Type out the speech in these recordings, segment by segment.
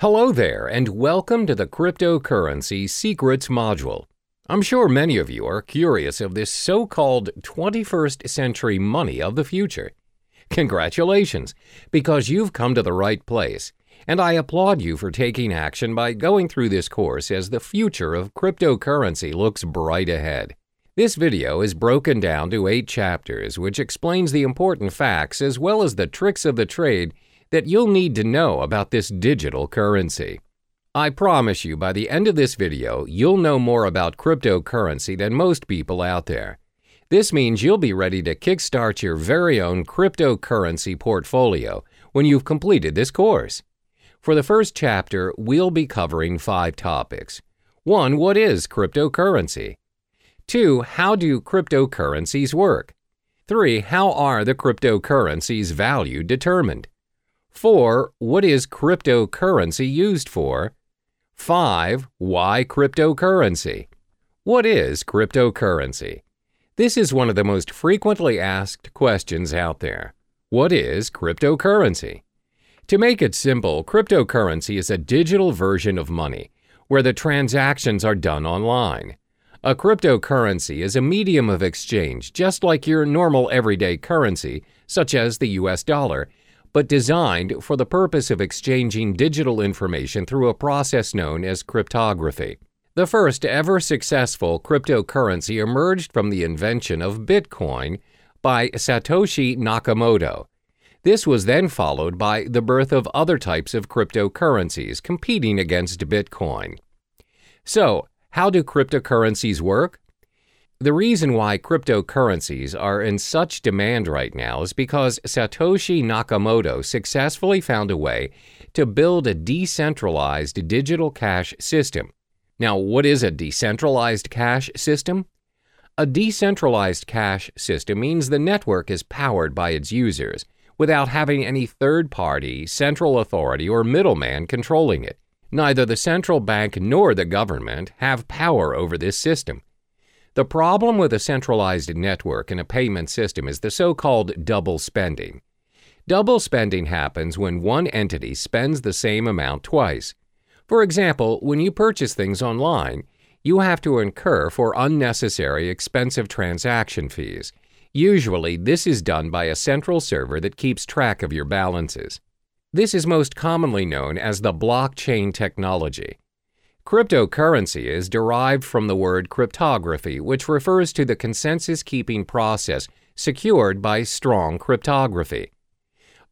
Hello there, and welcome to the Cryptocurrency Secrets module. I'm sure many of you are curious of this so called 21st century money of the future. Congratulations, because you've come to the right place, and I applaud you for taking action by going through this course as the future of cryptocurrency looks bright ahead. This video is broken down to eight chapters, which explains the important facts as well as the tricks of the trade that you'll need to know about this digital currency. I promise you by the end of this video, you'll know more about cryptocurrency than most people out there. This means you'll be ready to kickstart your very own cryptocurrency portfolio when you've completed this course. For the first chapter, we'll be covering five topics. 1. What is cryptocurrency? 2. How do cryptocurrencies work? 3. How are the cryptocurrencies' value determined? 4. What is cryptocurrency used for? 5. Why cryptocurrency? What is cryptocurrency? This is one of the most frequently asked questions out there. What is cryptocurrency? To make it simple, cryptocurrency is a digital version of money where the transactions are done online. A cryptocurrency is a medium of exchange just like your normal everyday currency, such as the US dollar, but designed for the purpose of exchanging digital information through a process known as cryptography. The first ever successful cryptocurrency emerged from the invention of Bitcoin by Satoshi Nakamoto. This was then followed by the birth of other types of cryptocurrencies competing against Bitcoin. So, how do cryptocurrencies work? The reason why cryptocurrencies are in such demand right now is because Satoshi Nakamoto successfully found a way to build a decentralized digital cash system. Now, what is a decentralized cash system? A decentralized cash system means the network is powered by its users without having any third party, central authority, or middleman controlling it. Neither the central bank nor the government have power over this system. The problem with a centralized network and a payment system is the so called double spending. Double spending happens when one entity spends the same amount twice. For example, when you purchase things online, you have to incur for unnecessary expensive transaction fees. Usually, this is done by a central server that keeps track of your balances. This is most commonly known as the blockchain technology. Cryptocurrency is derived from the word cryptography, which refers to the consensus keeping process secured by strong cryptography.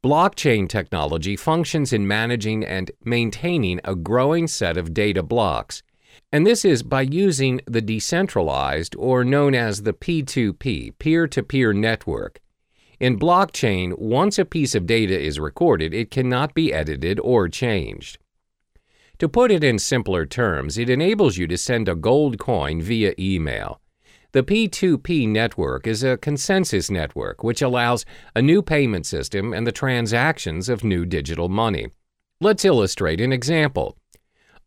Blockchain technology functions in managing and maintaining a growing set of data blocks, and this is by using the decentralized or known as the P2P, peer to peer network. In blockchain, once a piece of data is recorded, it cannot be edited or changed. To put it in simpler terms, it enables you to send a gold coin via email. The P2P network is a consensus network which allows a new payment system and the transactions of new digital money. Let's illustrate an example.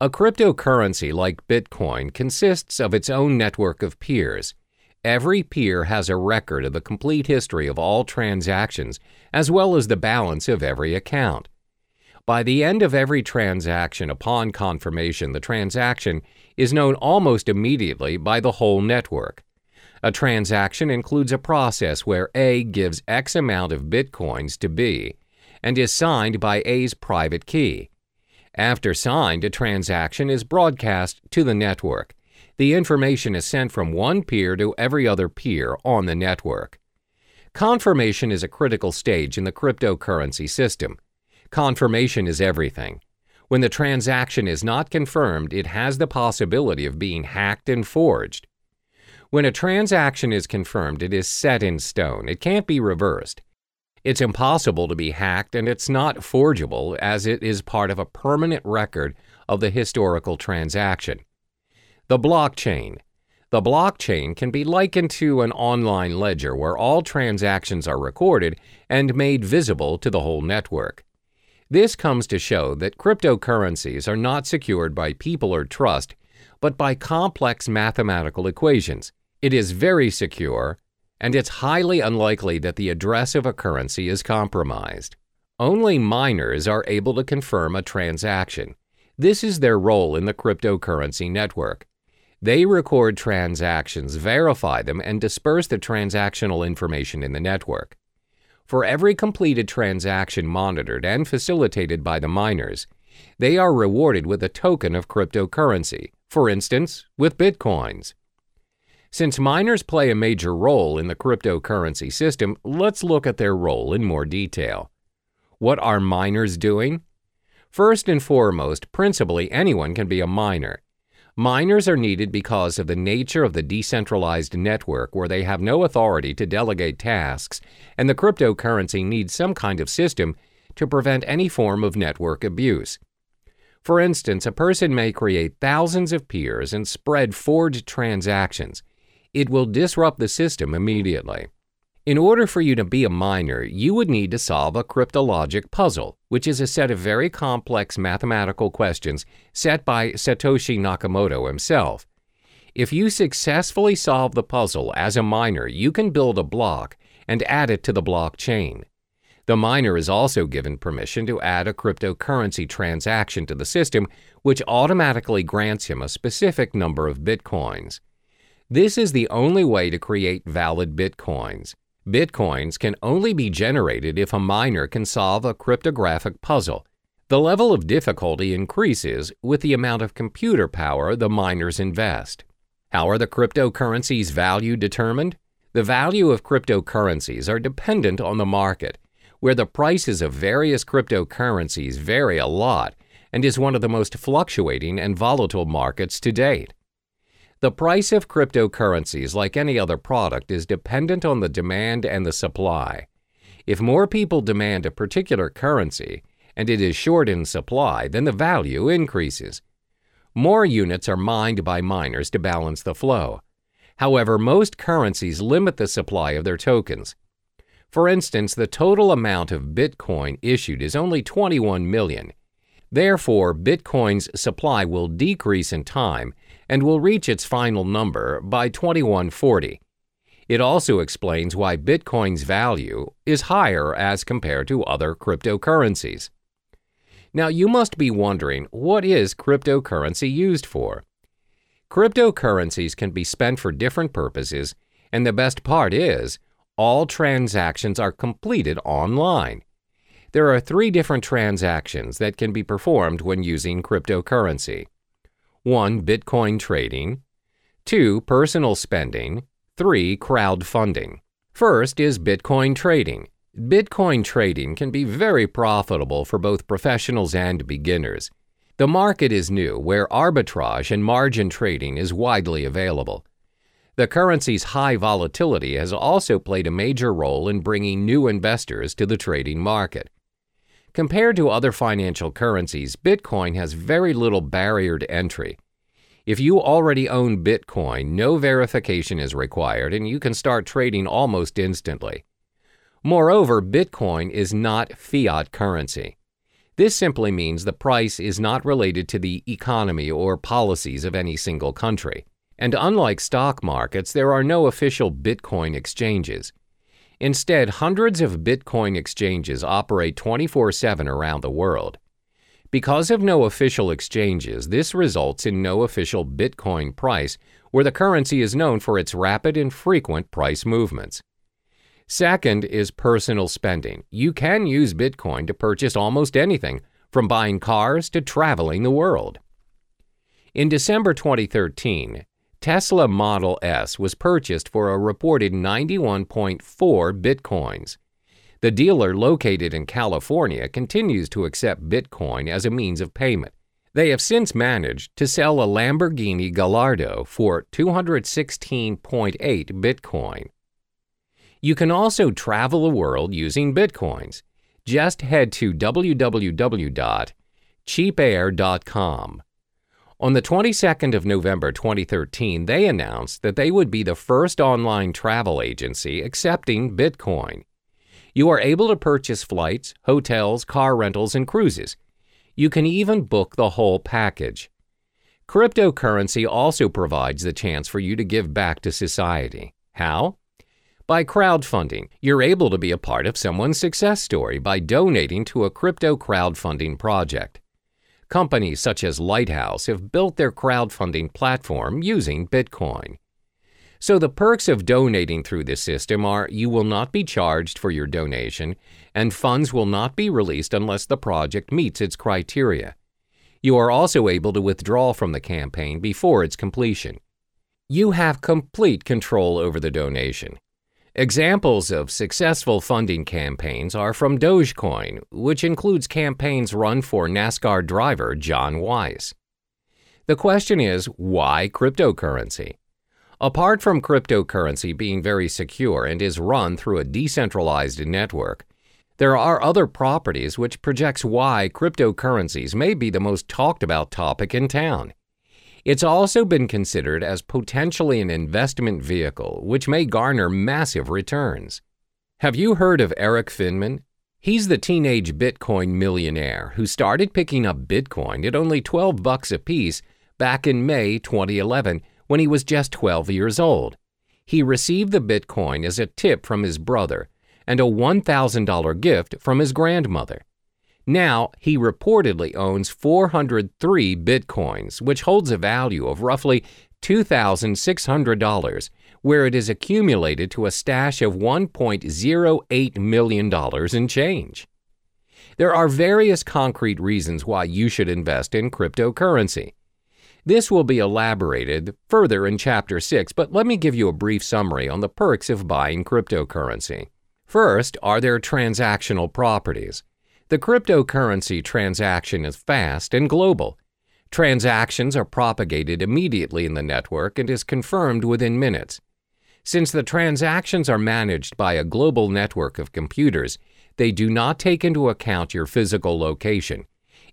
A cryptocurrency like Bitcoin consists of its own network of peers. Every peer has a record of the complete history of all transactions, as well as the balance of every account. By the end of every transaction upon confirmation, the transaction is known almost immediately by the whole network. A transaction includes a process where A gives X amount of bitcoins to B and is signed by A's private key. After signed, a transaction is broadcast to the network. The information is sent from one peer to every other peer on the network. Confirmation is a critical stage in the cryptocurrency system. Confirmation is everything. When the transaction is not confirmed, it has the possibility of being hacked and forged. When a transaction is confirmed, it is set in stone. It can't be reversed. It's impossible to be hacked and it's not forgeable as it is part of a permanent record of the historical transaction. The blockchain. The blockchain can be likened to an online ledger where all transactions are recorded and made visible to the whole network. This comes to show that cryptocurrencies are not secured by people or trust, but by complex mathematical equations. It is very secure, and it's highly unlikely that the address of a currency is compromised. Only miners are able to confirm a transaction. This is their role in the cryptocurrency network. They record transactions, verify them, and disperse the transactional information in the network. For every completed transaction monitored and facilitated by the miners, they are rewarded with a token of cryptocurrency, for instance, with bitcoins. Since miners play a major role in the cryptocurrency system, let's look at their role in more detail. What are miners doing? First and foremost, principally anyone can be a miner. Miners are needed because of the nature of the decentralized network where they have no authority to delegate tasks, and the cryptocurrency needs some kind of system to prevent any form of network abuse. For instance, a person may create thousands of peers and spread forged transactions. It will disrupt the system immediately. In order for you to be a miner, you would need to solve a cryptologic puzzle, which is a set of very complex mathematical questions set by Satoshi Nakamoto himself. If you successfully solve the puzzle as a miner, you can build a block and add it to the blockchain. The miner is also given permission to add a cryptocurrency transaction to the system, which automatically grants him a specific number of bitcoins. This is the only way to create valid bitcoins. Bitcoins can only be generated if a miner can solve a cryptographic puzzle. The level of difficulty increases with the amount of computer power the miners invest. How are the cryptocurrencies' value determined? The value of cryptocurrencies are dependent on the market, where the prices of various cryptocurrencies vary a lot and is one of the most fluctuating and volatile markets to date. The price of cryptocurrencies, like any other product, is dependent on the demand and the supply. If more people demand a particular currency and it is short in supply, then the value increases. More units are mined by miners to balance the flow. However, most currencies limit the supply of their tokens. For instance, the total amount of Bitcoin issued is only 21 million. Therefore, Bitcoin's supply will decrease in time and will reach its final number by 2140. It also explains why Bitcoin's value is higher as compared to other cryptocurrencies. Now, you must be wondering what is cryptocurrency used for? Cryptocurrencies can be spent for different purposes, and the best part is all transactions are completed online. There are three different transactions that can be performed when using cryptocurrency. 1. Bitcoin trading. 2. Personal spending. 3. Crowdfunding. First is Bitcoin trading. Bitcoin trading can be very profitable for both professionals and beginners. The market is new, where arbitrage and margin trading is widely available. The currency's high volatility has also played a major role in bringing new investors to the trading market. Compared to other financial currencies, Bitcoin has very little barrier to entry. If you already own Bitcoin, no verification is required and you can start trading almost instantly. Moreover, Bitcoin is not fiat currency. This simply means the price is not related to the economy or policies of any single country. And unlike stock markets, there are no official Bitcoin exchanges. Instead, hundreds of Bitcoin exchanges operate 24 7 around the world. Because of no official exchanges, this results in no official Bitcoin price, where the currency is known for its rapid and frequent price movements. Second is personal spending. You can use Bitcoin to purchase almost anything, from buying cars to traveling the world. In December 2013, Tesla Model S was purchased for a reported 91.4 bitcoins. The dealer located in California continues to accept Bitcoin as a means of payment. They have since managed to sell a Lamborghini Gallardo for 216.8 Bitcoin. You can also travel the world using Bitcoins. Just head to www.cheapair.com. On the 22nd of November 2013, they announced that they would be the first online travel agency accepting Bitcoin. You are able to purchase flights, hotels, car rentals, and cruises. You can even book the whole package. Cryptocurrency also provides the chance for you to give back to society. How? By crowdfunding, you're able to be a part of someone's success story by donating to a crypto crowdfunding project. Companies such as Lighthouse have built their crowdfunding platform using Bitcoin. So, the perks of donating through this system are you will not be charged for your donation, and funds will not be released unless the project meets its criteria. You are also able to withdraw from the campaign before its completion. You have complete control over the donation. Examples of successful funding campaigns are from Dogecoin, which includes campaigns run for NASCAR driver John Weiss. The question is why cryptocurrency? Apart from cryptocurrency being very secure and is run through a decentralized network, there are other properties which projects why cryptocurrencies may be the most talked about topic in town. It's also been considered as potentially an investment vehicle which may garner massive returns. Have you heard of Erik Finman? He's the teenage Bitcoin millionaire who started picking up Bitcoin at only 12 bucks a piece back in May 2011 when he was just 12 years old. He received the Bitcoin as a tip from his brother and a $1,000 gift from his grandmother. Now, he reportedly owns 403 bitcoins, which holds a value of roughly $2,600, where it is accumulated to a stash of $1.08 million in change. There are various concrete reasons why you should invest in cryptocurrency. This will be elaborated further in Chapter 6, but let me give you a brief summary on the perks of buying cryptocurrency. First are their transactional properties. The cryptocurrency transaction is fast and global. Transactions are propagated immediately in the network and is confirmed within minutes. Since the transactions are managed by a global network of computers, they do not take into account your physical location.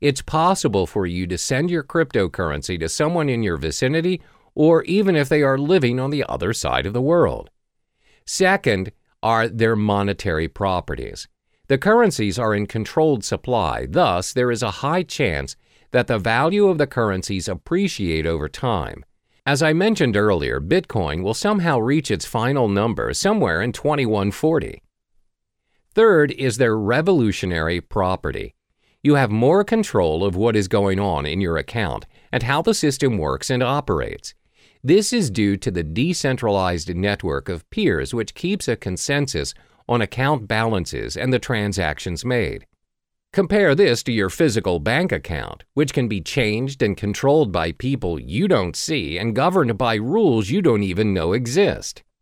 It's possible for you to send your cryptocurrency to someone in your vicinity or even if they are living on the other side of the world. Second, are their monetary properties. The currencies are in controlled supply, thus, there is a high chance that the value of the currencies appreciate over time. As I mentioned earlier, Bitcoin will somehow reach its final number somewhere in 2140. Third is their revolutionary property. You have more control of what is going on in your account and how the system works and operates. This is due to the decentralized network of peers which keeps a consensus on account balances and the transactions made. Compare this to your physical bank account, which can be changed and controlled by people you don't see and governed by rules you don't even know exist.